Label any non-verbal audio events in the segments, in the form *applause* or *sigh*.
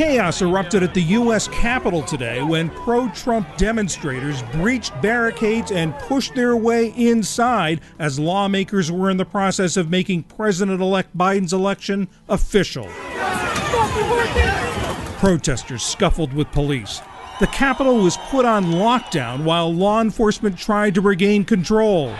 Chaos erupted at the U.S. Capitol today when pro Trump demonstrators breached barricades and pushed their way inside as lawmakers were in the process of making President elect Biden's election official. Protesters scuffled with police. The Capitol was put on lockdown while law enforcement tried to regain control.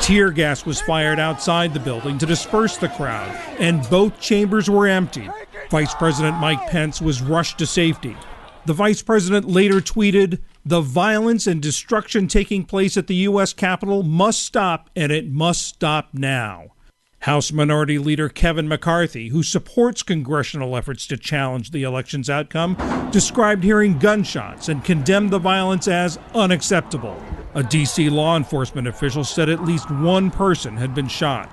Tear gas was fired outside the building to disperse the crowd, and both chambers were emptied. Vice President Mike Pence was rushed to safety. The vice president later tweeted, The violence and destruction taking place at the U.S. Capitol must stop, and it must stop now. House Minority Leader Kevin McCarthy, who supports congressional efforts to challenge the election's outcome, described hearing gunshots and condemned the violence as unacceptable. A D.C. law enforcement official said at least one person had been shot.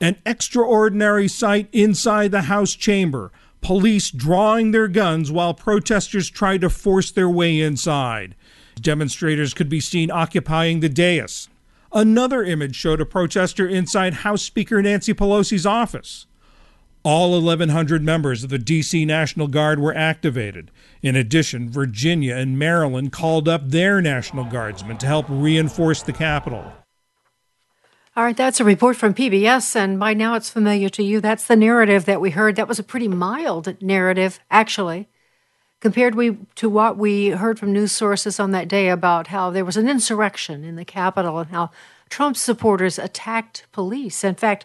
An extraordinary sight inside the House chamber police drawing their guns while protesters tried to force their way inside. Demonstrators could be seen occupying the dais, Another image showed a protester inside House Speaker Nancy Pelosi's office. All 1,100 members of the D.C. National Guard were activated. In addition, Virginia and Maryland called up their National Guardsmen to help reinforce the Capitol. All right, that's a report from PBS, and by now it's familiar to you. That's the narrative that we heard. That was a pretty mild narrative, actually compared we, to what we heard from news sources on that day about how there was an insurrection in the Capitol and how Trump supporters attacked police. In fact,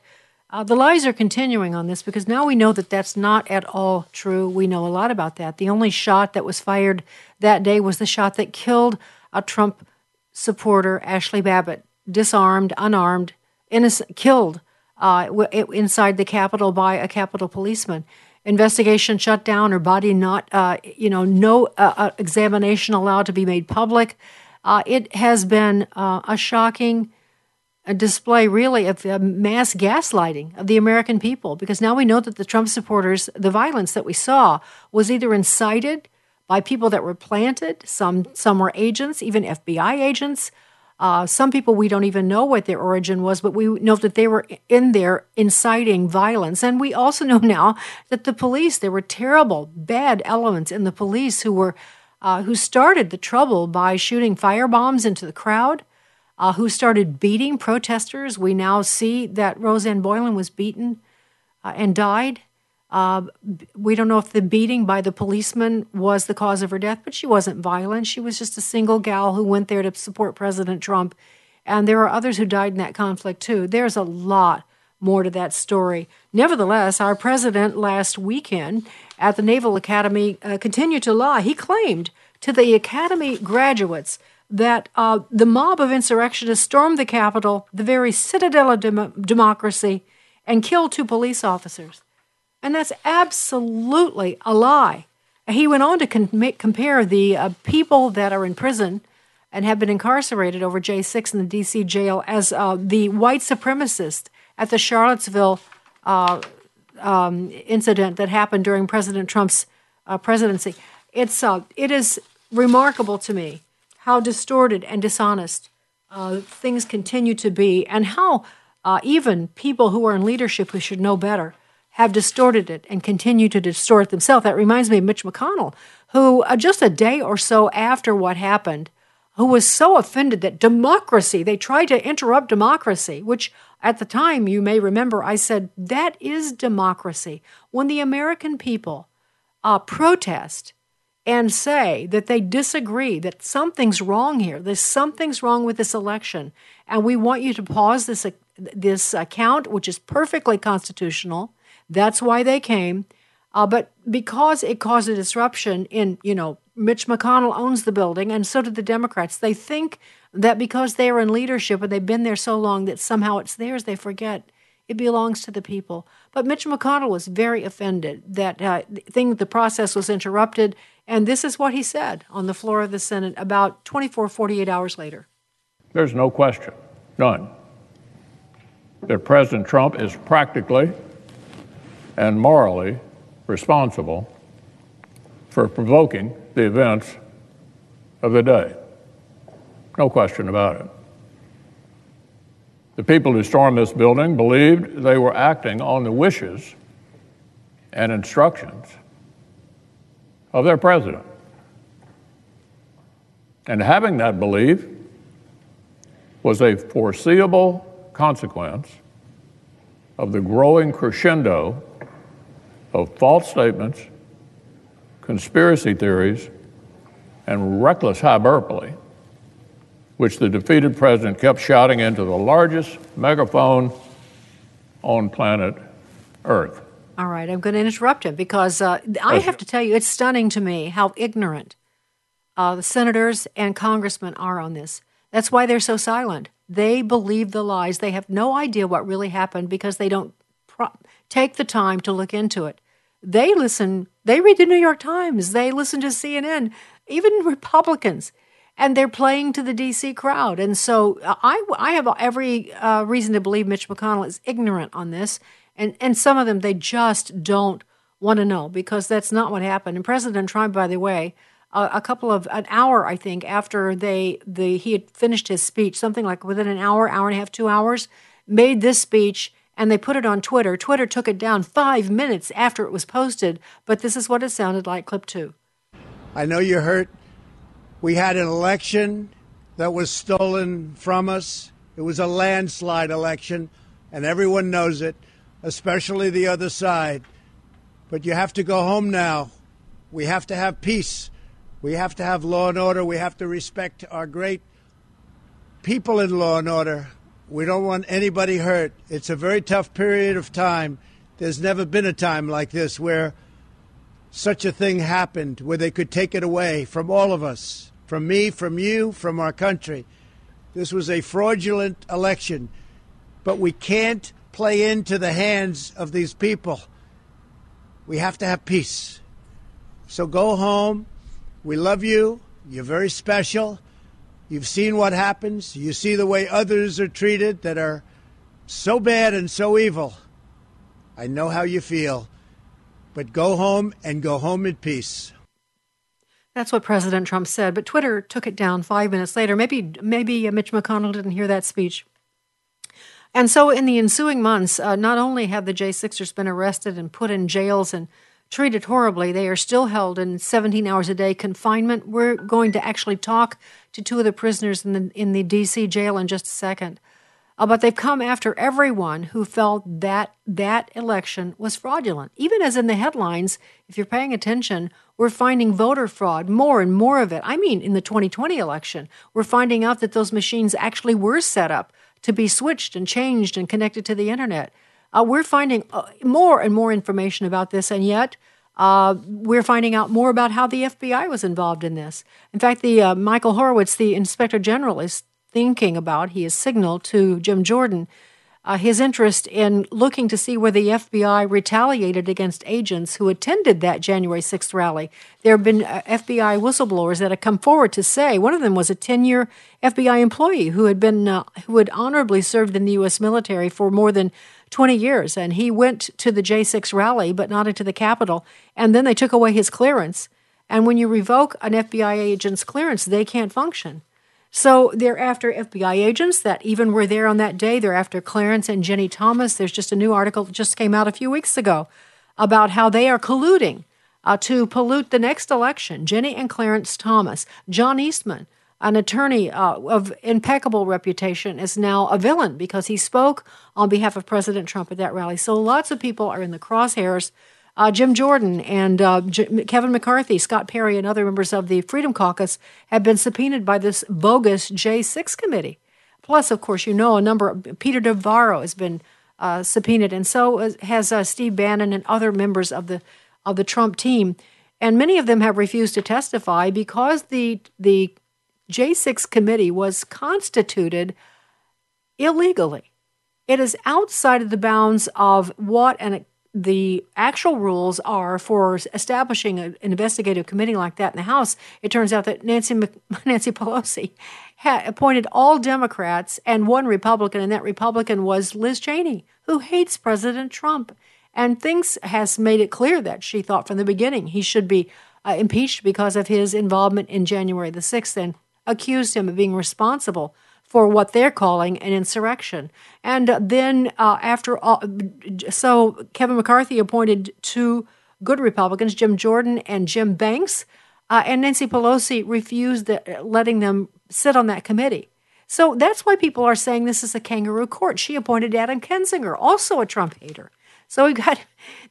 uh, the lies are continuing on this because now we know that that's not at all true. We know a lot about that. The only shot that was fired that day was the shot that killed a Trump supporter, Ashley Babbitt, disarmed, unarmed, innocent, killed uh, inside the Capitol by a Capitol policeman investigation shut down, her body not, uh, you know, no uh, uh, examination allowed to be made public. Uh, it has been uh, a shocking display, really, of mass gaslighting of the American people, because now we know that the Trump supporters, the violence that we saw, was either incited by people that were planted. Some some were agents, even FBI agents. Uh, some people we don't even know what their origin was, but we know that they were in there inciting violence. And we also know *laughs* now that the police, there were terrible, bad elements in the police who were uh, who started the trouble by shooting fire bombs into the crowd, uh, who started beating protesters. We now see that Rosanne Boyland was beaten uh, and died. Uh, we don't know if the beating by the policeman was the cause of her death, but she wasn't violent. She was just a single gal who went there to support President Trump. And there are others who died in that conflict too. There's a lot more to that story. Nevertheless, our president last weekend at the Naval Academy uh, continued to lie. He claimed to the Academy graduates that uh, the mob of insurrectionists stormed the Capitol, the very citadel of dem- democracy, and killed two police officers. And that's absolutely a lie. He went on to com- compare the uh, people that are in prison and have been incarcerated over J6 in the DC jail as uh, the white supremacists at the Charlottesville uh, um, incident that happened during President Trump's uh, presidency. It's, uh, it is remarkable to me how distorted and dishonest uh, things continue to be, and how even people who are in leadership who should know better have distorted it and continue to distort themselves. That reminds me of Mitch McConnell, who uh, just a day or so after what happened, who was so offended that democracy, they tried to interrupt democracy, which at the time, you may remember, I said, that is democracy. When the American people uh, protest and say that they disagree, that something's wrong here, there's something's wrong with this election, and we want you to pause this this account, which is perfectly constitutional. That's why they came. Uh, but because it caused a disruption in, you know, Mitch McConnell owns the building, and so do the Democrats. They think that because they are in leadership and they've been there so long that somehow it's theirs, they forget it belongs to the people. But Mitch McConnell was very offended that uh, thing, the process was interrupted, and this is what he said on the floor of the Senate about 24, 48 hours later. There's no question, none, that President Trump is practically and morally responsible for provoking the events of the day. No question about it. The people who stormed this building believed they were acting on the wishes and instructions of their president. And having that belief was a foreseeable consequence of the growing crescendo of false statements, conspiracy theories, and reckless hyperbole, which the defeated president kept shouting into the largest megaphone on planet Earth. All right, I'm going to interrupt him because uh, I have to tell you, it's stunning to me how ignorant uh, the senators and congressmen are on this. That's why they're so silent. They believe the lies. They have no idea what really happened because they don't pro- take the time to look into it. They listen, they read the New York Times, they listen to CNN, even Republicans, and they're playing to the DC crowd. And so uh, I, I have every uh, reason to believe Mitch McConnell is ignorant on this. And, and some of them, they just don't want to know because that's not what happened. And President Trump, by the way, a couple of an hour, I think, after they the he had finished his speech, something like within an hour, hour and a half, two hours, made this speech and they put it on Twitter. Twitter took it down five minutes after it was posted, but this is what it sounded like. Clip two. I know you're hurt. We had an election that was stolen from us. It was a landslide election, and everyone knows it, especially the other side. But you have to go home now. We have to have peace. We have to have law and order. We have to respect our great people in law and order. We don't want anybody hurt. It's a very tough period of time. There's never been a time like this where such a thing happened, where they could take it away from all of us, from me, from you, from our country. This was a fraudulent election, but we can't play into the hands of these people. We have to have peace. So go home. We love you. You're very special. You've seen what happens. You see the way others are treated that are so bad and so evil. I know how you feel. But go home and go home in peace. That's what President Trump said, but Twitter took it down five minutes later. Maybe, maybe Mitch McConnell didn't hear that speech. And so, in the ensuing months, uh, not only have the J6ers been arrested and put in jails and treated horribly. They are still held in 17 hours a day confinement. We're going to actually talk to two of the prisoners in the in the D.C. jail in just a second. Uh, but they've come after everyone who felt that that election was fraudulent. Even as in the headlines, if you're paying attention, we're finding voter fraud, more and more of it. I mean, in the 2020 election, we're finding out that those machines actually were set up to be switched and changed and connected to the internet. Uh, we're finding uh, more and more information about this, and yet uh, we're finding out more about how the FBI was involved in this. In fact, the uh, Michael Horowitz, the Inspector General, is thinking about. He has signaled to Jim Jordan uh, his interest in looking to see where the FBI retaliated against agents who attended that January 6th rally. There have been uh, FBI whistleblowers that have come forward to say one of them was a 10-year FBI employee who had been uh, who had honorably served in the U.S. military for more than 20 years, and he went to the J6 rally, but not into the Capitol, and then they took away his clearance. And when you revoke an FBI agent's clearance, they can't function. So they're after FBI agents that even were there on that day. They're after Clarence and Ginni Thomas. There's just a new article that just came out a few weeks ago about how they are colluding uh, to pollute the next election. Ginni and Clarence Thomas, John Eastman, an attorney uh, of impeccable reputation, is now a villain because he spoke on behalf of President Trump at that rally. So lots of people are in the crosshairs uh, Jim Jordan and uh, J- Kevin McCarthy, Scott Perry, and other members of the Freedom Caucus have been subpoenaed by this bogus J6 committee. Plus, of course, you know a number. Of, Peter Navarro has been uh, subpoenaed, and so has uh, Steve Bannon and other members of the of the Trump team. And many of them have refused to testify because the the J6 committee was constituted illegally. It is outside of the bounds of what an the actual rules are for establishing an investigative committee like that in the House, it turns out that Nancy *laughs* Nancy Pelosi appointed all Democrats and one Republican, and that Republican was Liz Cheney, who hates President Trump, and thinks has made it clear that she thought from the beginning he should be uh, impeached because of his involvement in January the sixth, and accused him of being responsible for what they're calling an insurrection. And then uh, after all, so Kevin McCarthy appointed two good Republicans, Jim Jordan and Jim Banks, uh, and Nancy Pelosi refused letting them sit on that committee. So that's why people are saying this is a kangaroo court. She appointed Adam Kinzinger, also a Trump hater. So we got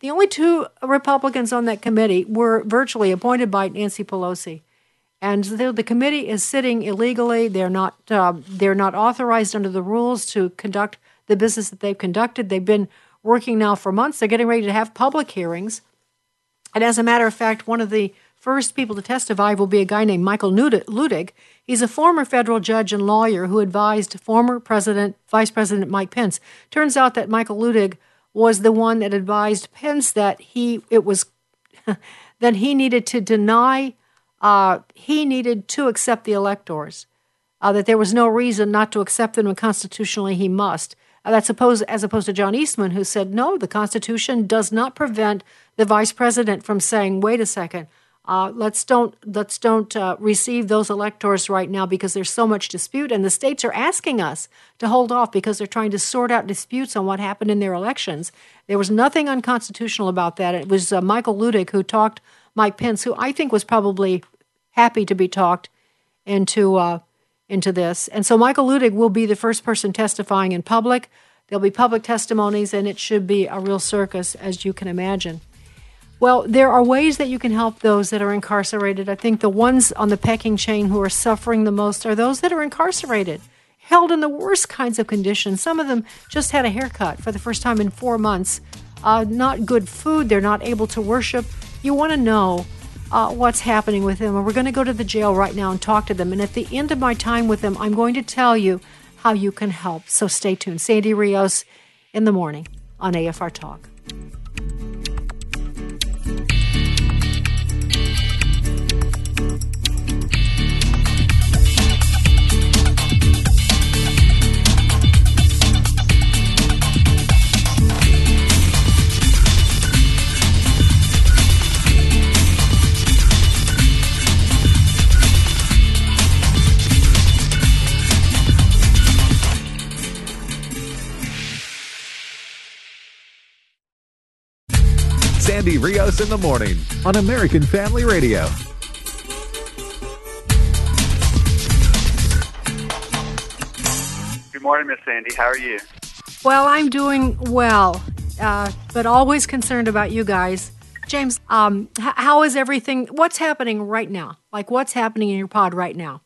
the only two Republicans on that committee were virtually appointed by Nancy Pelosi and the, the, committee is sitting illegally. They're not uh, they're not authorized under the rules to conduct the business that they've conducted. They've been working now for months. They're getting ready to have public hearings, and as a matter of fact, one of the first people to testify will be a guy named Michael Luttig. He's a former federal judge and lawyer who advised former President Vice President Mike Pence. Turns out that Michael Luttig was the one that advised Pence that he it was *laughs* that he needed to deny uh, he needed to accept the electors, uh, that there was no reason not to accept them, and constitutionally he must. Uh, that's opposed, as opposed to John Eastman, who said, no, the Constitution does not prevent the vice president from saying, wait a second, uh, let's don't let's don't uh, receive those electors right now because there's so much dispute, and the states are asking us to hold off because they're trying to sort out disputes on what happened in their elections. There was nothing unconstitutional about that. It was uh, Michael Luttig who talked Mike Pence, who I think was probably happy to be talked into uh, into this. And so Michael Luttig will be the first person testifying in public. There'll be public testimonies, and it should be a real circus, as you can imagine. Well, there are ways that you can help those that are incarcerated. I think the ones on the pecking chain who are suffering the most are those that are incarcerated, held in the worst kinds of conditions. Some of them just had a haircut for the first time in four months. Uh, not good food. They're not able to worship. You want to know uh, what's happening with them. And we're going to go to the jail right now and talk to them. And at the end of my time with them, I'm going to tell you how you can help. So stay tuned. Sandy Rios in the morning on AFR Talk. Sandy Rios in the morning on American Family Radio. Good morning, Miss Sandy. How are you? Well, I'm doing well, uh, but always concerned about you guys. James, um, h- how is everything? What's happening right now? Like, what's happening in your pod right now?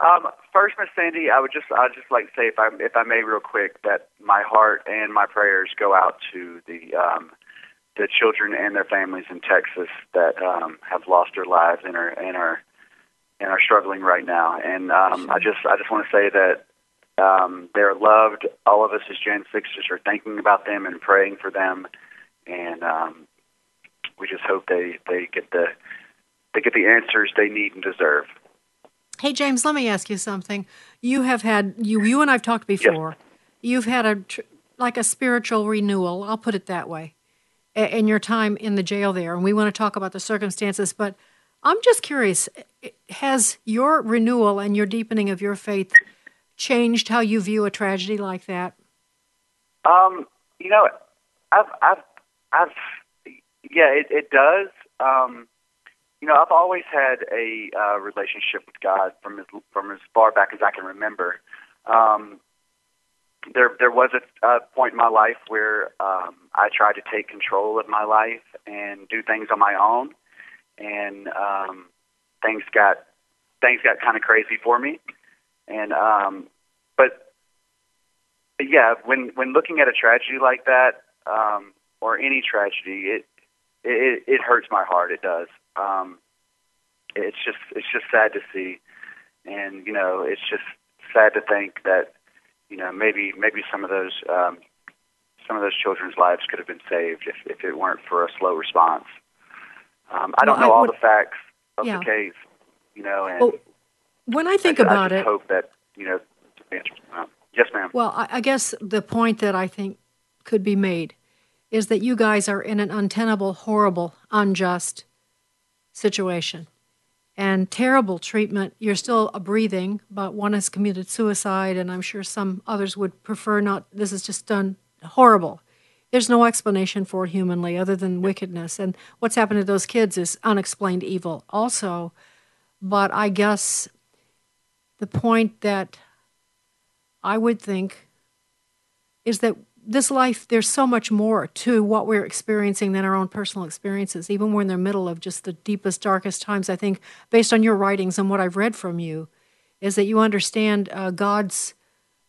Um, first, Miss Sandy, I would just I'd just like to say, if I if I may, real quick, that my heart and my prayers go out to the um, the children and their families in Texas that um, have lost their lives and are and are and are struggling right now. And um, I just I just want to say that um, they're loved. All of us as Gen Sixers are thinking about them and praying for them, and um, we just hope they they get the they get the answers they need and deserve. Hey James, let me ask you something. You have had you you and I've talked before. Yes. You've had a like a spiritual renewal. I'll put it that way in your time in the jail there, and we want to talk about the circumstances. But I'm just curious: has your renewal and your deepening of your faith changed how you view a tragedy like that? Um, you know, I've, I've, I've, yeah, it, it does. Um, you know, I've always had a uh, relationship with God from as from as far back as I can remember. Um, there there was a, a point in my life where um, I tried to take control of my life and do things on my own, and um, things got things got kind of crazy for me. And um, but yeah, when when looking at a tragedy like that, um, or any tragedy, it it it hurts my heart. It does. Um, it's just it's just sad to see, and you know, it's just sad to think that you know maybe maybe some of those um, some of those children's lives could have been saved if if it weren't for a slow response. Um, I don't Well, know I all would- the facts of Yeah. the case, you know, and Well, when I think I, about I it, hope that you know. Um, yes, ma'am. Well, I, I guess the point that I think could be made is that you guys are in an untenable, horrible, unjust situation. And terrible treatment. You're still a breathing, but one has committed suicide, and I'm sure some others would prefer not. This is just done horrible. There's no explanation for it humanly other than wickedness. And what's happened to those kids is unexplained evil also. But I guess the point that I would think is that this life, there's so much more to what we're experiencing than our own personal experiences. Even when we're in the middle of just the deepest, darkest times, I think, based on your writings and what I've read from you, is that you understand uh, God's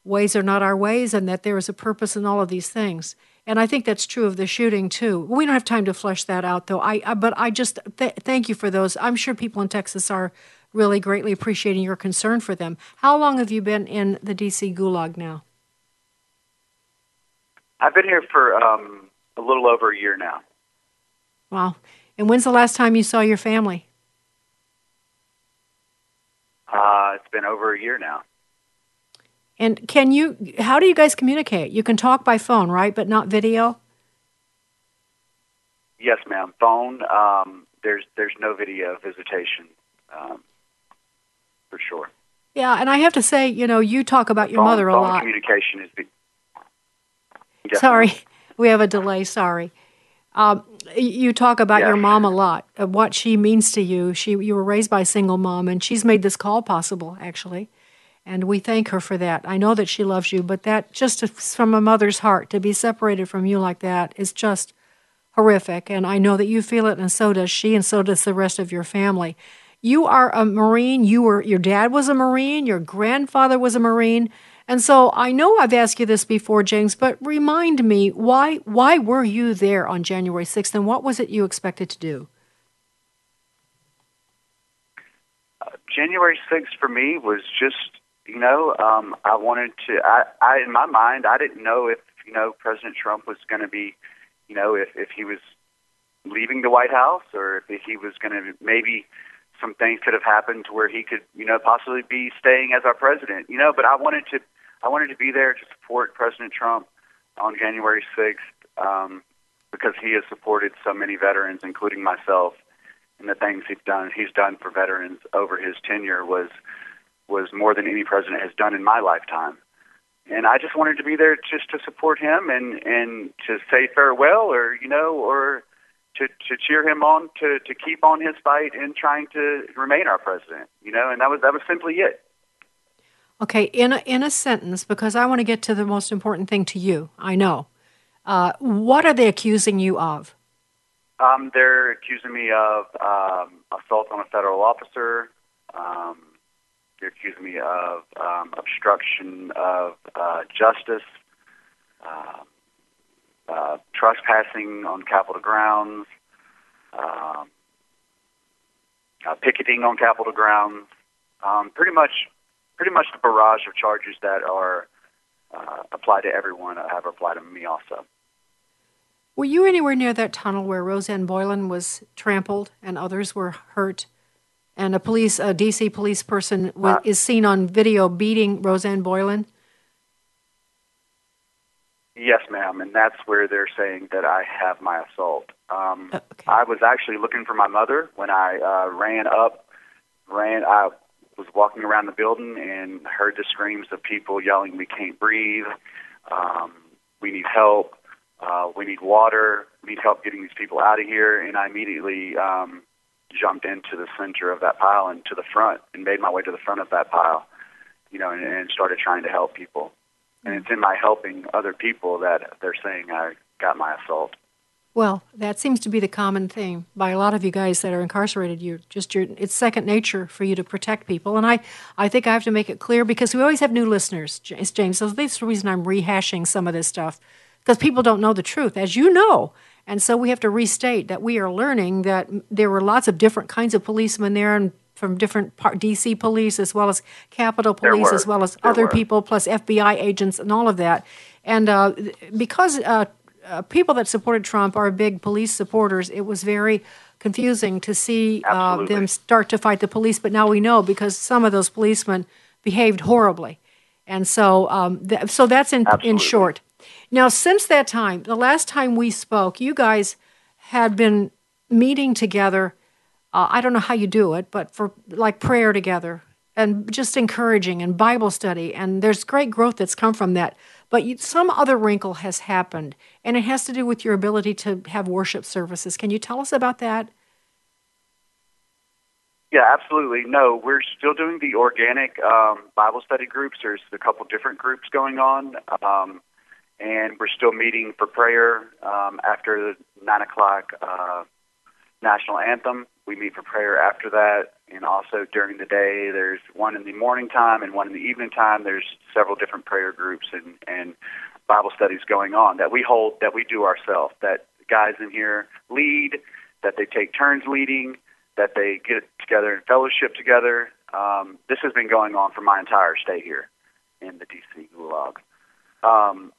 ways are not our ways and that there is a purpose in all of these things. And I think that's true of the shooting too. We don't have time to flesh that out though. I, I but I just th- thank you for those. I'm sure people in Texas are really greatly appreciating your concern for them. How long have you been in the DC gulag now? I've been here for um, a little over a year now. Wow. And when's the last time you saw your family? Uh, it's been over a year now. And can you how do you guys communicate? You can talk by phone, right? But not video? Yes, ma'am. Phone. Um, there's there's no video visitation, um, for sure. Yeah, and I have to say, you know, you talk about your phone, mother a phone lot. communication is. Sorry, *laughs* we have a delay. Sorry. Um, you talk about Yeah. your mom a lot, what she means to you. She, you were raised by a single mom, and she's made this call possible, actually, and we thank her for that. I know that she loves you, but that just from a mother's heart to be separated from you like that is just horrific. And I know that you feel it, and so does she, and so does the rest of your family. You are a Marine. You were your dad was a Marine. Your grandfather was a Marine. And so I know I've asked you this before, James, but remind me why why were you there on January 6th and what was it you expected to do? January 6th for me was just, you know, um, I wanted to, I, I, in my mind, I didn't know if, you know, President Trump was going to be, you know, if, if he was leaving the White House or if he was going to maybe some things could have happened to where he could, you know, possibly be staying as our president, you know, but I wanted to, I wanted to be there to support President Trump on January 6th um, because he has supported so many veterans, including myself and the things he's done he's done for veterans over his tenure was was more than any president has done in my lifetime. And I just wanted to be there just to support him and and to say farewell or you know or to to cheer him on to to keep on his fight in trying to remain our president, you know, and that was that was simply it. Okay, in a, in a sentence, because I want to get to the most important thing to you. I know. Uh, what are they accusing you of? Um, they're accusing me of um, assault on a federal officer. Um, they're accusing me of um, obstruction of uh, justice, uh, uh, trespassing on Capitol grounds, um, uh, picketing on Capitol grounds. Um, pretty much, pretty much the barrage of charges that are uh, applied to everyone have applied to me also. Were you anywhere near that tunnel where Rosanne Boyland was trampled and others were hurt? And a police, a DC police person, wa Uh, is seen on video beating Rosanne Boyland. Yes, ma'am, and that's where they're saying that I have my assault. Um, Uh, I was actually looking for my mother when I uh, ran up, ran. I was walking around the building and heard the screams of people yelling, "We can't breathe! Um, we need help! Uh, we need water! We need help getting these people out of here!" And I immediately um, jumped into the center of that pile and to the front, and made my way to the front of that pile, you know, and, and started trying to help people and it's in my helping other people that they're saying I got my assault. Well, that seems to be the common theme by a lot of you guys that are incarcerated. You just your it's second nature for you to protect people, and I I think I have to make it clear because we always have new listeners, James. So that's the reason I'm rehashing some of this stuff because people don't know the truth, as you know. And so we have to restate that we are learning that there were lots of different kinds of policemen there and from different part, DC police as well as Capitol Police as well as there other were. people plus FBI agents and all of that. And uh, because uh, uh, people that supported Trump are big police supporters, it was very confusing to see uh, them start to fight the police. But now we know because some of those policemen behaved horribly, and so um, th- so that's in in short. Now, since that time, the last time we spoke, you guys had been meeting together. Uh, I don't know how you do it, but for like prayer together and just encouraging and Bible study, and there's great growth that's come from that. But you, some other wrinkle has happened, and it has to do with your ability to have worship services. Can you tell us about that? Yeah, absolutely. No, we're still doing the organic um, Bible study groups. There's a couple different groups going on, um, and we're still meeting for prayer um, after the nine o'clock uh, national anthem. We meet for prayer after that, and also during the day. There's one in the morning time and one in the evening time. There's several different prayer groups and and Bible studies going on that we hold that we do ourselves. That guys in here lead, that they take turns leading, that they get together and fellowship together. Um, this has been going on for my entire stay here in the DC Gulag. Um,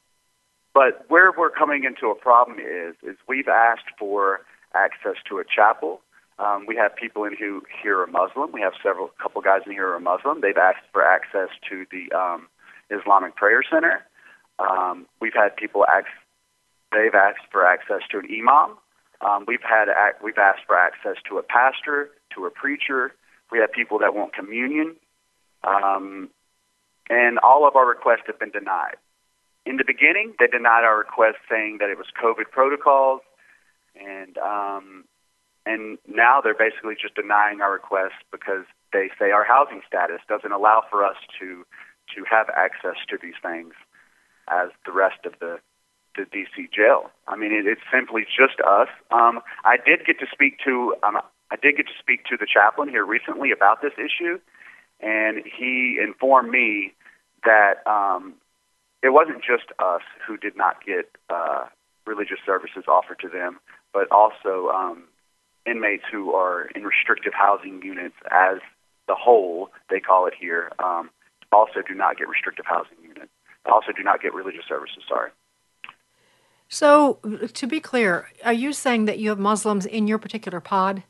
but where we're coming into a problem is is we've asked for access to a chapel. Um, we have people in who here are Muslim. We have several couple guys in here who are Muslim. They've asked for access to the um, Islamic Prayer Center. Um, we've had people ask. They've asked for access to an imam. Um, we've had we've asked for access to a pastor, to a preacher. We have people that want communion, um, and all of our requests have been denied. In the beginning, they denied our request, saying that it was COVID protocols, and um, and now they're basically just denying our request because they say our housing status doesn't allow for us to to have access to these things as the rest of the the DC jail. I mean, it, it's simply just us. Um, I did get to speak to um, I did get to speak to the chaplain here recently about this issue, and he informed me that um, it wasn't just us who did not get uh, religious services offered to them, but also um, inmates who are in restrictive housing units as the whole, they call it here, um, also do not get restrictive housing units. Also do not get religious services, sorry. So, to be clear, are you saying that you have Muslims in your particular pod?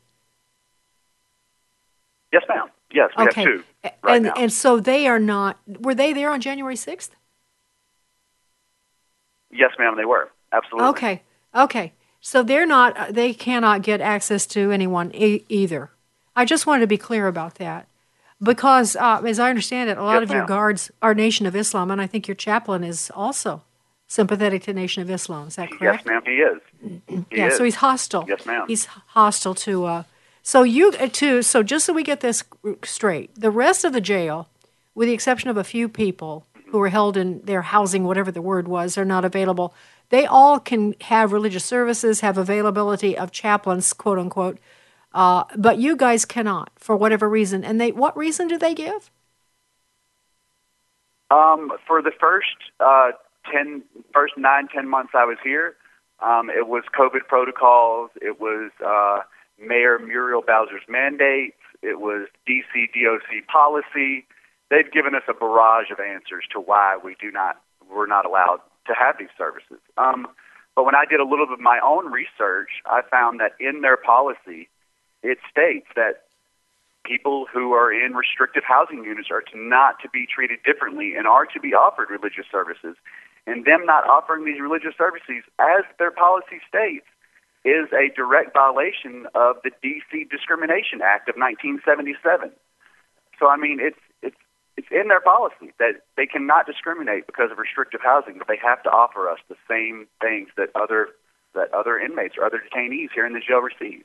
Yes, ma'am. Yes, we okay. have two right and now. and so they are not. Were they there on January sixth? yes, ma'am, they were. Absolutely. Okay. Okay. So they're not. They cannot get access to anyone e- either. I just wanted to be clear about that. Because, uh, as I understand it, a lot Yes, of your ma'am. guards are Nation of Islam, and I think your chaplain is also sympathetic to Nation of Islam. Is that correct? Yes, ma'am, he is. *clears throat* He yeah, is. so he's hostile. Yes, ma'am. He's hostile to. Uh, so you uh, to so just so we get this straight, the rest of the jail, with the exception of a few people who were held in their housing, whatever the word was, are not available. They all can have religious services, have availability of chaplains, quote unquote, uh, but you guys cannot for whatever reason. And they, what reason do they give? Um, for the first uh, ten, first nine, ten months I was here, um, it was COVID protocols. It was uh, Mayor Muriel Bowser's mandates. It was DC DOC policy. They've given us a barrage of answers to why we do not, we're not allowed to have these services. Um, but when I did a little bit of my own research, I found that in their policy, it states that people who are in restrictive housing units are to not to be treated differently and are to be offered religious services. And them not offering these religious services, as their policy states, is a direct violation of the DC Discrimination Act of 1977. So I mean, it's it's in their policy that they cannot discriminate because of restrictive housing, but they have to offer us the same things that other that other inmates or other detainees here in the jail receive.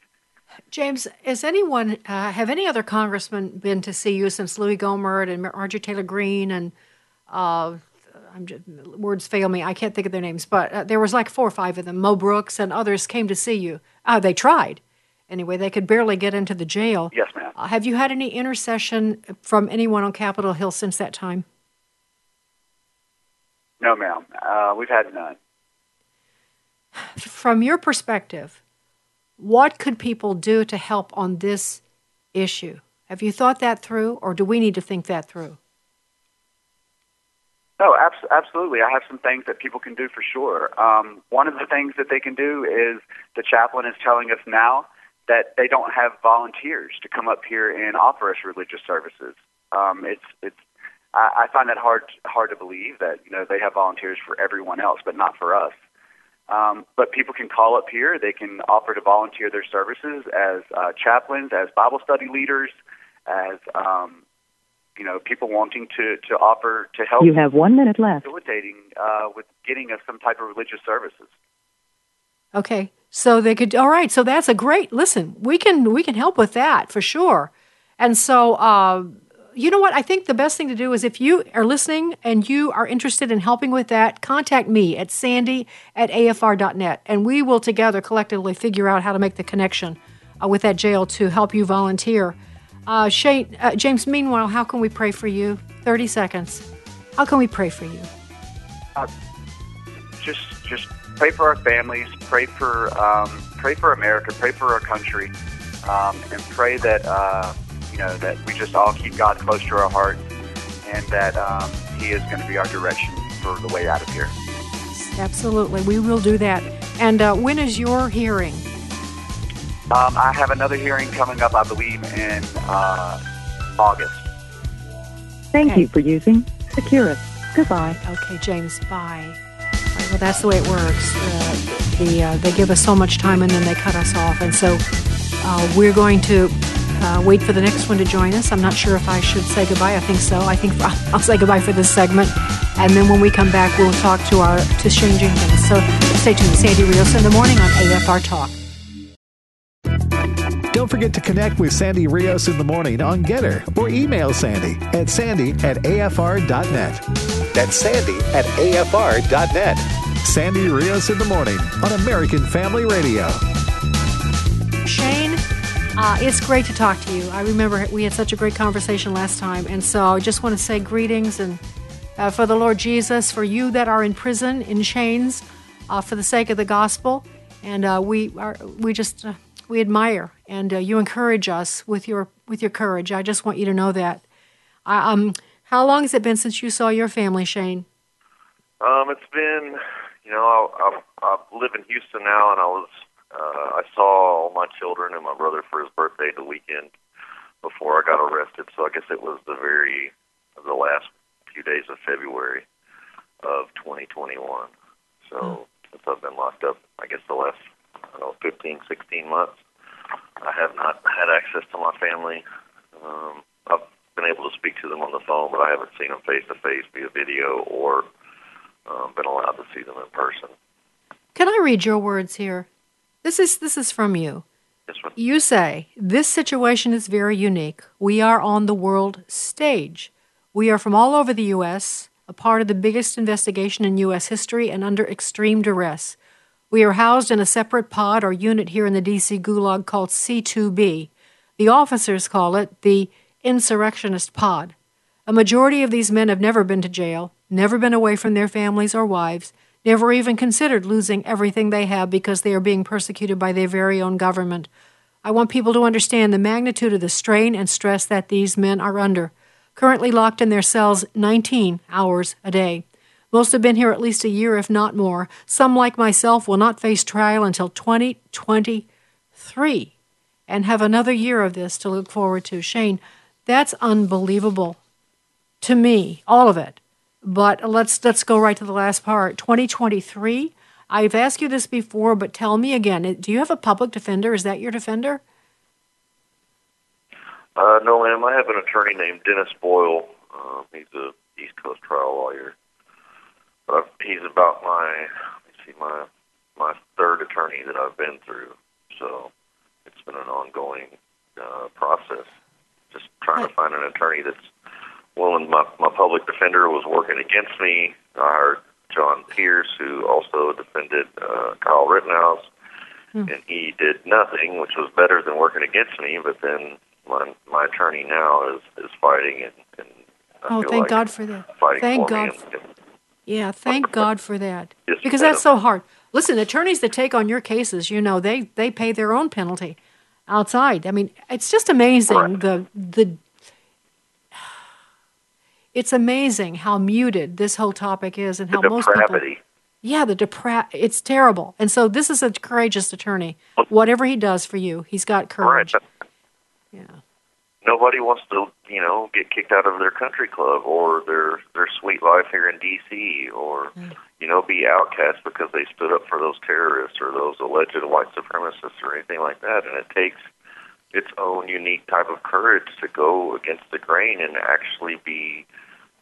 James, has anyone, uh, have any other congressmen been to see you since Louis Gohmert and Marjorie Taylor Greene and uh, I'm just, words fail me. I can't think of their names, but uh, there was like four or five of them. Mo Brooks and others came to see you. Uh, they tried. Anyway, they could barely get into the jail. Yes, ma'am. Have you had any intercession from anyone on Capitol Hill since that time? No, ma'am. Uh, we've had none. From your perspective, what could people do to help on this issue? Have you thought that through, or do we need to think that through? No, abs- absolutely. I have some things that people can do for sure. Um, one of the things that they can do is the chaplain is telling us now that they don't have volunteers to come up here and offer us religious services. Um, it's it's I, I find that hard hard to believe that you know they have volunteers for everyone else, but not for us. Um, but people can call up here. They can offer to volunteer their services as uh, chaplains, as Bible study leaders, as um, you know, people wanting to to offer to help. You have one minute left. Facilitating uh, with getting us some type of religious services. Okay, so they could. All right, so that's a great. Listen, we can we can help with that for sure. And so, uh, you know what? I think the best thing to do is if you are listening and you are interested in helping with that, contact me at sandy at afr.net, and we will together collectively figure out how to make the connection uh, with that jail to help you volunteer. Uh, Shane, uh, James, meanwhile, how can we pray for you? 30 seconds. How can we pray for you? Uh, just, just pray for our families, pray for, um, pray for America, pray for our country, um, and pray that, uh, you know, that we just all keep God close to our hearts and that um, He is going to be our direction for the way out of here. Absolutely. We will do that. And uh, when is your hearing? Um, I have another hearing coming up, I believe, in uh, August. Thank Okay. you for using Securus. Goodbye. Okay, James, bye. Well, that's the way it works. Uh, the, uh, they give us so much time and then they cut us off. And so uh, we're going to uh, wait for the next one to join us. I'm not sure if I should say goodbye. I think so. I think *laughs* I'll say goodbye for this segment. And then when we come back, we'll talk to our to Shane Jenkins. So stay tuned. Sandy Rios in the morning on AFR Talk. Don't forget to connect with Sandy Rios in the morning on Gettr or email Sandy at sandy at afr.net. That's sandy at afr.net. Sandy Rios in the morning on American Family Radio. Shane, uh, it's great to talk to you. I remember we had such a great conversation last time, and so I just want to say greetings and uh, for the Lord Jesus, for you that are in prison in chains, uh, for the sake of the gospel, and uh, we are we just uh, we admire and uh, you encourage us with your with your courage. I just want you to know that. I, um, how long has it been since you saw your family, Shane? Um, it's been, you know, I, I, I live in Houston now, and I was, uh, I saw all my children and my brother for his birthday the weekend before I got arrested. So I guess it was the very, the last few days of February of 2021. So since I've been locked up, I guess the last, I don't know, 15, 16 months, I have not had access to my family. Um, I've been able to speak to them on the phone, but I haven't seen them face to face via video or um, been allowed to see them in person. Can I read your words here? This is this is from you. Yes, ma'am. You say, This situation is very unique. We are on the world stage. We are from all over the U.S., a part of the biggest investigation in U.S. history, and under extreme duress. We are housed in a separate pod or unit here in the D.C. Gulag called C2B. The officers call it the Insurrectionist Pod. A majority of these men have never been to jail, never been away from their families or wives, never even considered losing everything they have because they are being persecuted by their very own government. I want people to understand the magnitude of the strain and stress that these men are under. Currently locked in their cells 19 hours a day. Most have been here at least a year, if not more. Some, like myself, will not face trial until 2023 and have another year of this to look forward to. Shane, that's unbelievable to me, all of it. But let's let's go right to the last part. 2023. I've asked you this before, but tell me again. Do you have a public defender? Is that your defender? Uh, no, ma'am. I have an attorney named Dennis Boyle. Uh, he's a East Coast trial lawyer. But I've, he's about my, see, my my third attorney that I've been through. So it's been an ongoing uh, process. Just trying to find an attorney that's well, when my my public defender was working against me, I hired John Pierce, who also defended uh, Kyle Rittenhouse, Hmm. and he did nothing, which was better than working against me. But then my my attorney now is is fighting and. and I Oh, thank like God for that. Thank for God. And, and Yeah, thank God for that. Because that's so hard. Listen, attorneys that take on your cases, you know, they they pay their own penalty outside. I mean, it's just amazing the the it's amazing how muted this whole topic is and how the most people. Yeah, the depra it's terrible. And so this is a courageous attorney. Whatever he does for you, he's got courage. Right. Nobody wants to, you know, get kicked out of their country club or their their sweet life here in D.C. or, mm. you know, be outcast because they stood up for those terrorists or those alleged white supremacists or anything like that. And it takes its own unique type of courage to go against the grain and actually be,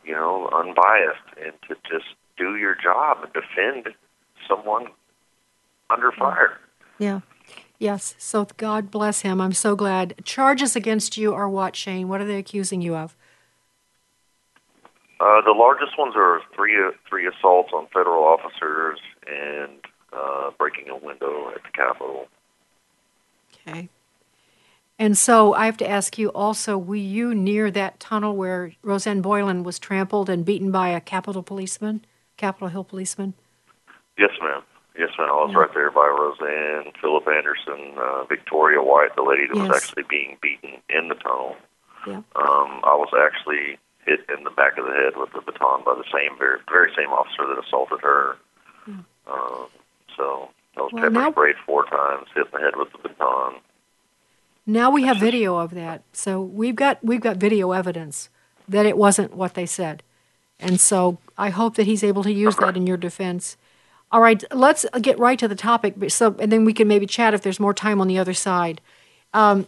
you know, unbiased and to just do your job and defend someone under mm. fire. Yeah. Yes. So God bless him. I'm so glad. Charges against you are what, Shane? What are they accusing you of? Uh, the largest ones are three uh, three assaults on federal officers and uh, breaking a window at the Capitol. Okay. And so I have to ask you also, were you near that tunnel where Rosanne Boyland was trampled and beaten by a Capitol policeman, Capitol Hill policeman? Yes, ma'am. Yes, ma'am. I was right there by Rosanne, Philip Anderson, uh, Victoria White, the lady that was actually being beaten in the tunnel. Yeah. Um, I was actually hit in the back of the head with a baton by the same very very same officer that assaulted her. Um, so I was Well, pepper now- sprayed four times, hit in the head with the baton. Now we have video of that. So we've got we've got video evidence that it wasn't what they said. And so I hope that he's able to use that in your defense. All right, let's get right to the topic. So, and then we can maybe chat if there's more time on the other side. Um,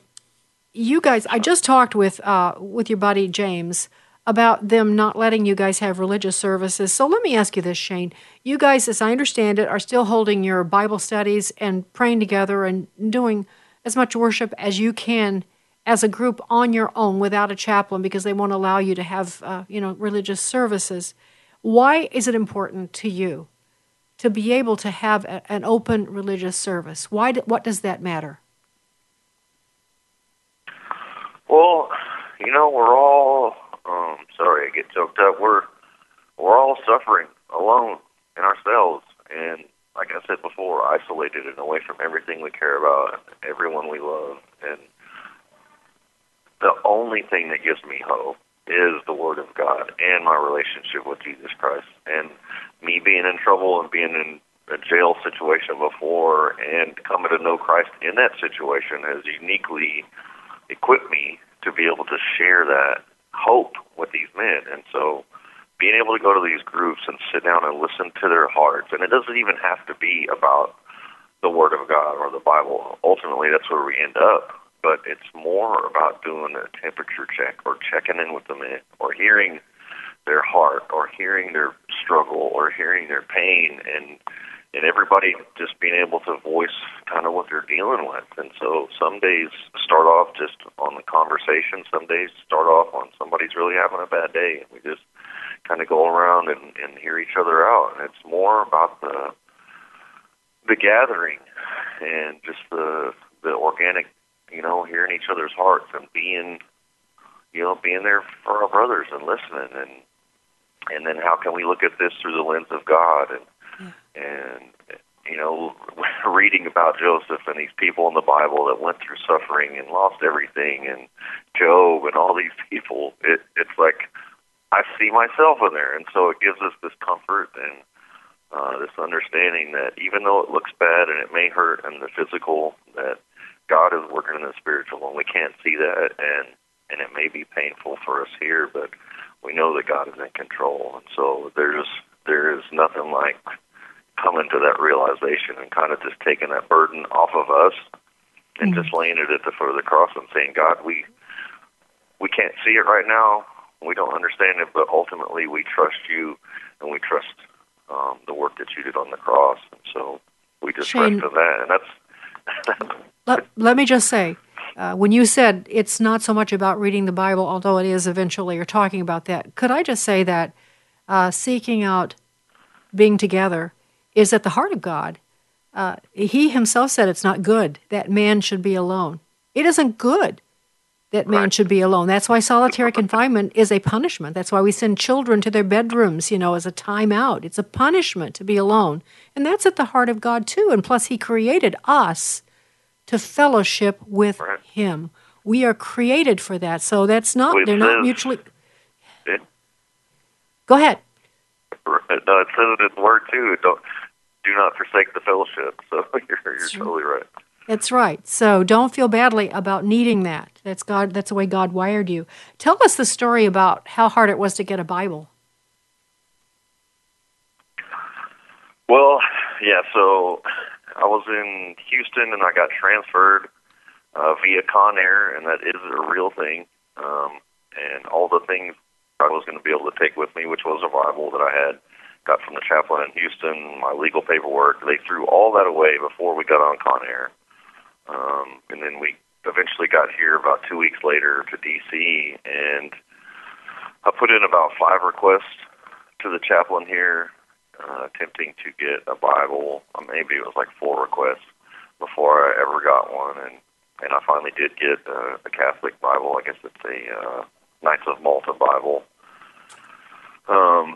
you guys, I just talked with uh, with your buddy James about them not letting you guys have religious services. So let me ask you this, Shane. You guys, as I understand it, are still holding your Bible studies and praying together and doing as much worship as you can as a group on your own without a chaplain because they won't allow you to have uh, you know religious services. Why is it important to you to be able to have a, an open religious service? Why? Do, what does that matter? Well, you know, we're all um sorry, I get choked up. We're we're all suffering alone in ourselves and like I said before, isolated and away from everything we care about, everyone we love. And the only thing that gives me hope is the Word of God and my relationship with Jesus Christ. And me being in trouble and being in a jail situation before and coming to know Christ in that situation has uniquely equipped me to be able to share that hope with these men. And so being able to go to these groups and sit down and listen to their hearts, and it doesn't even have to be about the Word of God or the Bible. Ultimately, that's where we end up. But it's more about doing a temperature check or checking in with them or hearing their heart or hearing their struggle or hearing their pain and and everybody just being able to voice kind of what they're dealing with. And so some days start off just on the conversation, some days start off on somebody's really having a bad day and we just kind of go around and, and hear each other out. And it's more about the the gathering and just the the organic, you know, hearing each other's hearts and being you know, being there for our brothers and listening and and then how can we look at this through the lens of God and and you know *laughs* reading about Joseph and these people in the Bible that went through suffering and lost everything and Job and all these people it it's like I see myself in there. And so it gives us this comfort and uh, this understanding that even though it looks bad and it may hurt in the physical that God is working in the spiritual and we can't see that and and it may be painful for us here but we know that God is in control. And so there's there is nothing like coming to that realization and kind of just taking that burden off of us and just laying it at the foot of the cross and saying, God, we we can't see it right now, we don't understand it, but ultimately we trust you and we trust um, the work that you did on the cross, and so we just Shane- rest in that, and that's *laughs* Let, let me just say, uh, when you said it's not so much about reading the Bible, although it is eventually, you're talking about that, could I just say that uh, seeking out being together is at the heart of God? Uh, he himself said it's not good that man should be alone. It isn't good that man should be alone. That's why solitary confinement is a punishment. That's why we send children to their bedrooms, you know, as a timeout. It's a punishment to be alone. And that's at the heart of God, too. And plus, He created us to fellowship with right. Him. We are created for that. So that's not, they're not mutually. It, Go ahead. Uh, no, it says it in the word, too. Don't, do not forsake the fellowship. *laughs* So you're, you're totally right. That's right. So don't feel badly about needing that. That's God. That's the way God wired you. Tell us the story about how hard it was to get a Bible. Well, yeah. So I was in Houston and I got transferred uh, via Con Air, and that is a real thing. Um, and all the things I was going to be able to take with me, which was a Bible that I had got from the chaplain in Houston, my legal paperwork, they threw all that away before we got on Con Air. Um, and then we eventually got here about two weeks later to D.C. and I put in about five requests to the chaplain here, uh, attempting to get a Bible. Uh, maybe it was like four requests before I ever got one, and and I finally did get uh, a Catholic Bible. I guess it's a uh, Knights of Malta Bible. Um,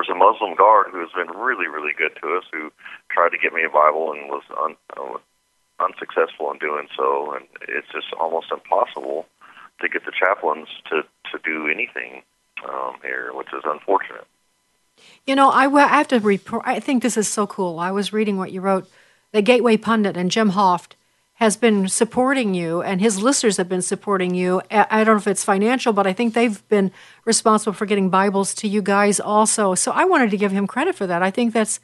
was a Muslim guard who has been really really good to us who tried to get me a Bible and was un, uh, unsuccessful in doing so, and it's just almost impossible to get the chaplains to to do anything um, here, which is unfortunate. You know, I, I have to report. I think this is so cool. I was reading what you wrote. The Gateway Pundit and Jim Hoft has been supporting you, and his listeners have been supporting you. I don't know if it's financial, but I think they've been responsible for getting Bibles to you guys also. So I wanted to give him credit for that. I think that's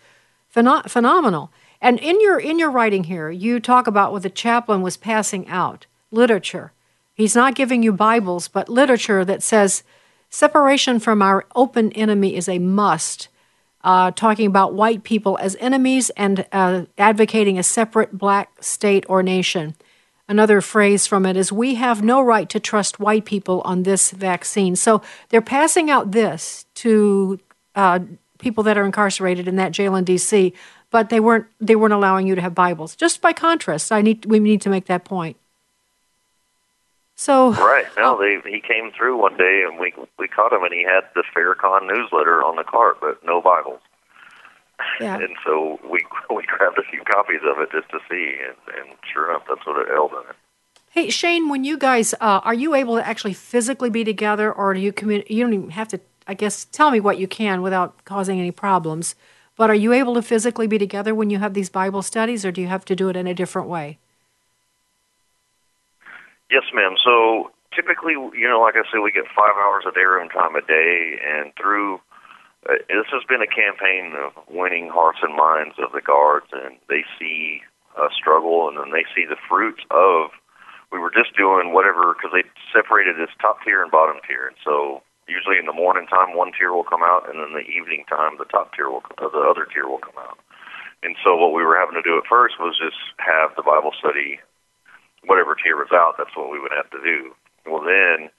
pheno- phenomenal. And in your in your writing here, you talk about what the chaplain was passing out literature. He's not giving you Bibles, but literature that says separation from our open enemy is a must uh, talking about white people as enemies and uh, advocating a separate black state or nation. Another phrase from it is, We have no right to trust white people on this vaccine. So they're passing out this to uh, people that are incarcerated in that jail in D.C., but they weren't, they weren't allowing you to have Bibles. Just by contrast, I need, we need to make that point. So right no, they he came through one day and we we caught him and he had the Final Call newsletter on the cart, but no Bibles. Yeah. And so we *laughs* we grabbed a few copies of it just to see, and, and sure enough, that's what it held in it. Hey Shane, when you guys uh, are you able to actually physically be together, or do you commun- You don't even have to. I guess tell me what you can without causing any problems. But are you able to physically be together when you have these Bible studies, or do you have to do it in a different way? Yes, ma'am. So typically, you know, like I said, we get five hours of day room time a day, and through uh, this has been a campaign of winning hearts and minds of the guards, and they see a struggle, and then they see the fruits of. We were just doing whatever because they separated this top tier and bottom tier, and so usually in the morning time one tier will come out, and then the evening time the top tier will, uh, the other tier will come out. And so what we were having to do at first was just have the Bible study whatever tier was out, that's what we would have to do. Well, then,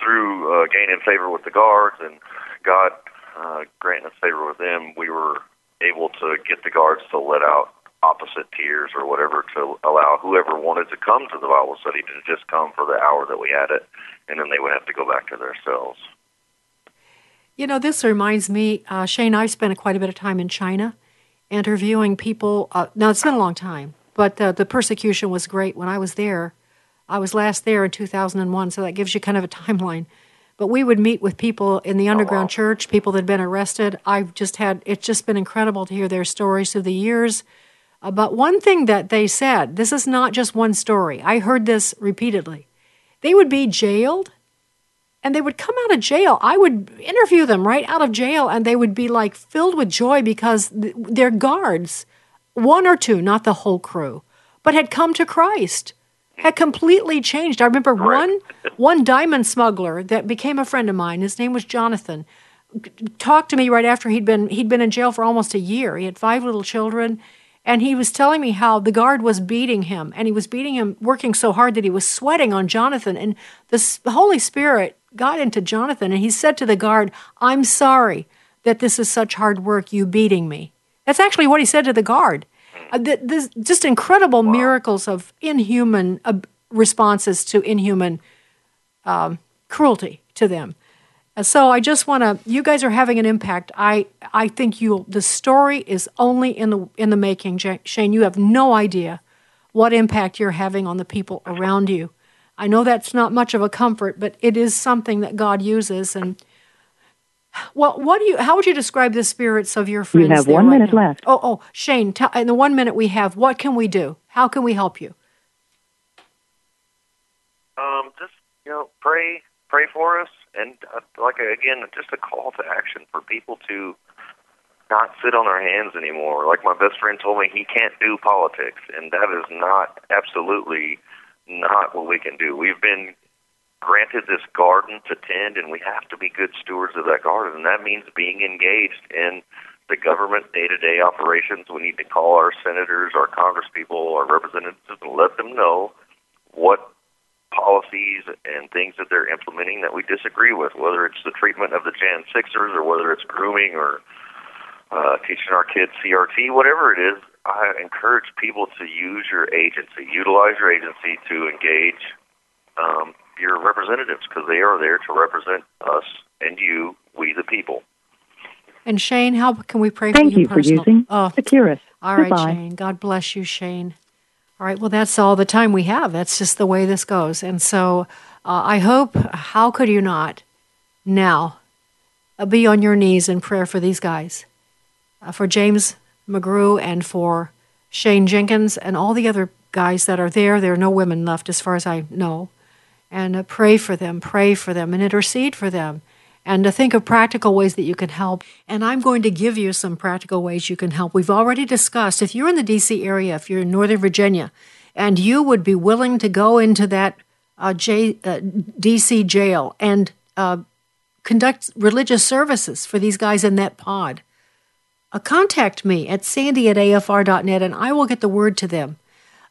through uh, gaining favor with the guards and God uh, granting us favor with them, we were able to get the guards to let out opposite tiers or whatever to allow whoever wanted to come to the Bible study to just come for the hour that we had it, and then they would have to go back to their cells. You know, this reminds me, uh, Shane, I've spent quite a bit of time in China interviewing people. Uh, now, it's been a long time, but uh, the persecution was great when I was there. I was last there in 2001, so that gives you kind of a timeline. But we would meet with people in the underground church, people that had been arrested. I've just had, it's just been incredible to hear their stories through the years. Uh, but one thing that they said, this is not just one story, I heard this repeatedly. They would be jailed and they would come out of jail. I would interview them right out of jail and they would be like filled with joy because th- their guards one or two, not the whole crew, but had come to Christ, had completely changed. I remember one one diamond smuggler that became a friend of mine. His name was Jonathan. Talked to me right after he'd been he'd been in jail for almost a year. He had five little children, And he was telling me how the guard was beating him, and he was beating him, working so hard that he was sweating on Jonathan. And the Holy Spirit got into Jonathan, and he said to the guard, I'm sorry that this is such hard work, you beating me. That's actually what he said to the guard. Uh, this, just incredible wow. miracles of inhuman uh, responses to inhuman um, cruelty to them. And So I just want to. You guys are having an impact. I I think you. The story is only in the in the making, Shane. You have no idea what impact you're having on the people around you. I know that's not much of a comfort, but it is something that God uses. And well, what do you? How would you describe the spirits of your friends? You have one right minute now? left. Oh, oh, Shane. T- in the one minute we have, what can we do? How can we help you? Um, just you know, pray, pray for us and uh, like again, just a call to action for people to not sit on their hands anymore. Like my best friend told me, he can't do politics, and that is not absolutely not what we can do. We've been granted this garden to tend, and we have to be good stewards of that garden, and that means being engaged in the government day-to-day operations. We need to call our senators, our congresspeople, our representatives, and let them know what policies and things that they're implementing that we disagree with, whether it's the treatment of the Jan Sixers or whether it's grooming or uh, teaching our kids CRT, whatever it is. I encourage people to use your agency, utilize your agency to engage um, your representatives because they are there to represent us and you, we the people. And Shane, how can we pray Thank for you, you for using oh. Securus. All right, Goodbye. Shane. God bless you, Shane. All right, well, that's all the time we have. That's just the way this goes. And so uh, I hope, how could you not now uh, be on your knees in prayer for these guys, uh, for James McGrew and for Shane Jenkins and all the other guys that are there. There are no women left, as far as I know. And uh, pray for them, pray for them, and intercede for them and to think of practical ways that you can help. And I'm going to give you some practical ways you can help. We've already discussed if you're in the DC area, if you're in Northern Virginia, and you would be willing to go into that uh, J, uh, DC jail and uh, conduct religious services for these guys in that pod, uh, contact me at sandy at afr.net and I will get the word to them.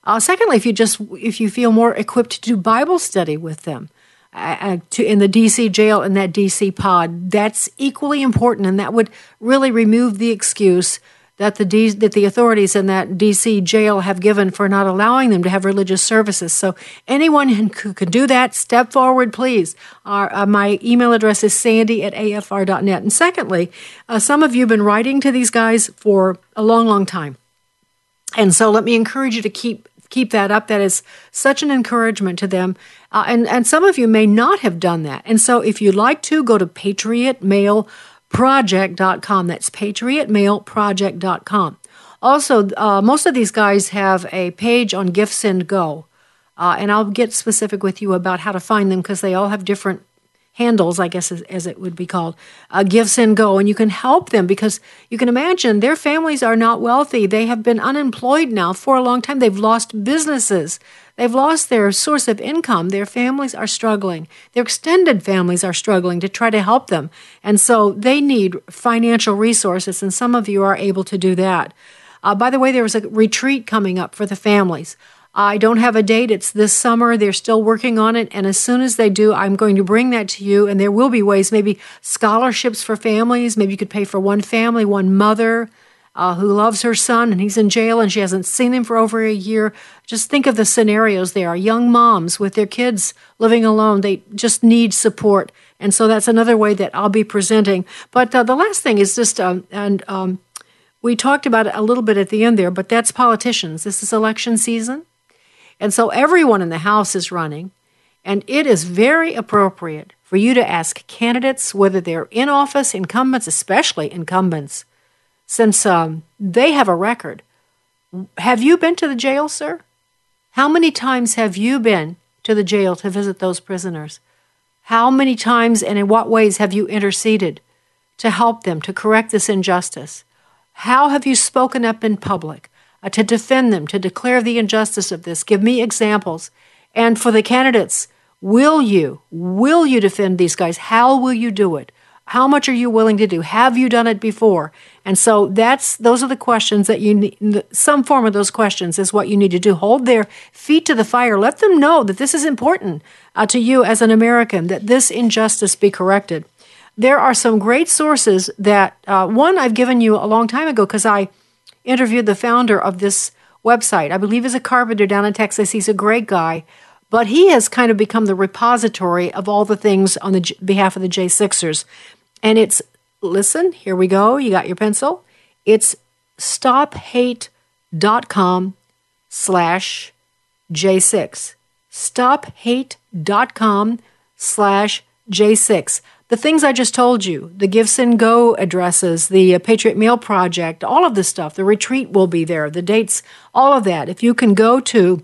Uh, secondly, if you just if you feel more equipped to do Bible study with them, uh, to in the DC jail in that DC pod. That's equally important, and that would really remove the excuse that the D, that the authorities in that DC jail have given for not allowing them to have religious services. So anyone who can do that, step forward, please. Our, uh, my email address is sandy at afr.net. And secondly, uh, some of you have been writing to these guys for a long, long time. And so let me encourage you to keep keep that up. That is such an encouragement to them. Uh, and, and some of you may not have done that. And so if you'd like to, go to patriotmailproject.com. That's patriotmailproject.com. Also, uh, most of these guys have a page on GiveSendGo. Uh, and I'll get specific with you about how to find them because they all have different handles, I guess, as, as it would be called, uh, GiveSendGo, and go. And you can help them because you can imagine their families are not wealthy. They have been unemployed now for a long time. They've lost businesses. They've lost their source of income. Their families are struggling. Their extended families are struggling to try to help them. And so they need financial resources, and some of you are able to do that. Uh, by the way, there was a retreat coming up for the families. I don't have a date. It's this summer. They're still working on it. And as soon as they do, I'm going to bring that to you. And there will be ways, maybe scholarships for families. Maybe you could pay for one family, one mother uh, who loves her son and he's in jail and she hasn't seen him for over a year. Just think of the scenarios there. Young moms with their kids living alone, they just need support. And so that's another way that I'll be presenting. But uh, the last thing is just, um, and um, we talked about it a little bit at the end there, but that's politicians. This is election season. And so everyone in the House is running, and it is very appropriate for you to ask candidates whether they're in office, incumbents, especially incumbents, since um, they have a record. Have you been to the jail, sir? How many times have you been to the jail to visit those prisoners? How many times and in what ways have you interceded to help them to correct this injustice? How have you spoken up in public? Uh, to defend them, to declare the injustice of this. Give me examples. And for the candidates, will you, will you defend these guys? How will you do it? How much are you willing to do? Have you done it before? And so that's those are the questions that you need. Some form of those questions is what you need to do. Hold their feet to the fire. Let them know that this is important uh, to you as an American. That this injustice be corrected. There are some great sources that uh, one I've given you a long time ago because I interviewed the founder of this website. I believe he's a carpenter down in Texas. He's a great guy. But he has kind of become the repository of all the things on the J- behalf of the J6ers. And it's, listen, here we go. You got your pencil. It's stophate.com slash J6. Stophate.com slash J6. The things I just told you, the GiveSendGo addresses, the uh, Patriot Mail Project, all of this stuff, the retreat will be there, the dates, all of that. If you can go to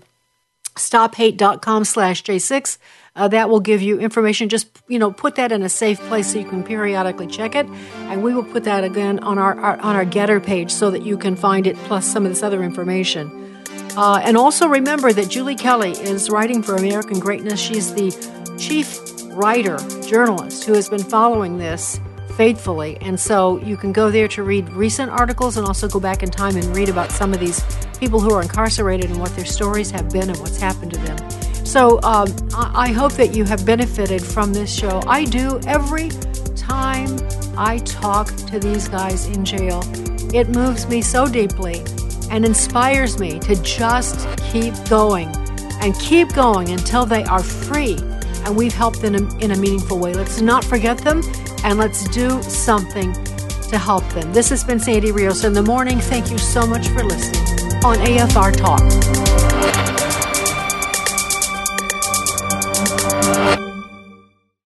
stophate.com slash J6. Uh, that will give you information. Just you know, put that in a safe place so you can periodically check it, and we will put that again on our, our on our Gettr page so that you can find it plus some of this other information. Uh, and also remember that Julie Kelly is writing for American Greatness. She's the chief writer journalist who has been following this faithfully, and so you can go there to read recent articles and also go back in time and read about some of these people who are incarcerated and what their stories have been and what's happened to them. So um, I hope that you have benefited from this show. I do every time I talk to these guys in jail. It moves me so deeply and inspires me to just keep going and keep going until they are free and we've helped them in a meaningful way. Let's not forget them and let's do something to help them. This has been Sandy Rios in the morning. Thank you so much for listening on AFR Talk.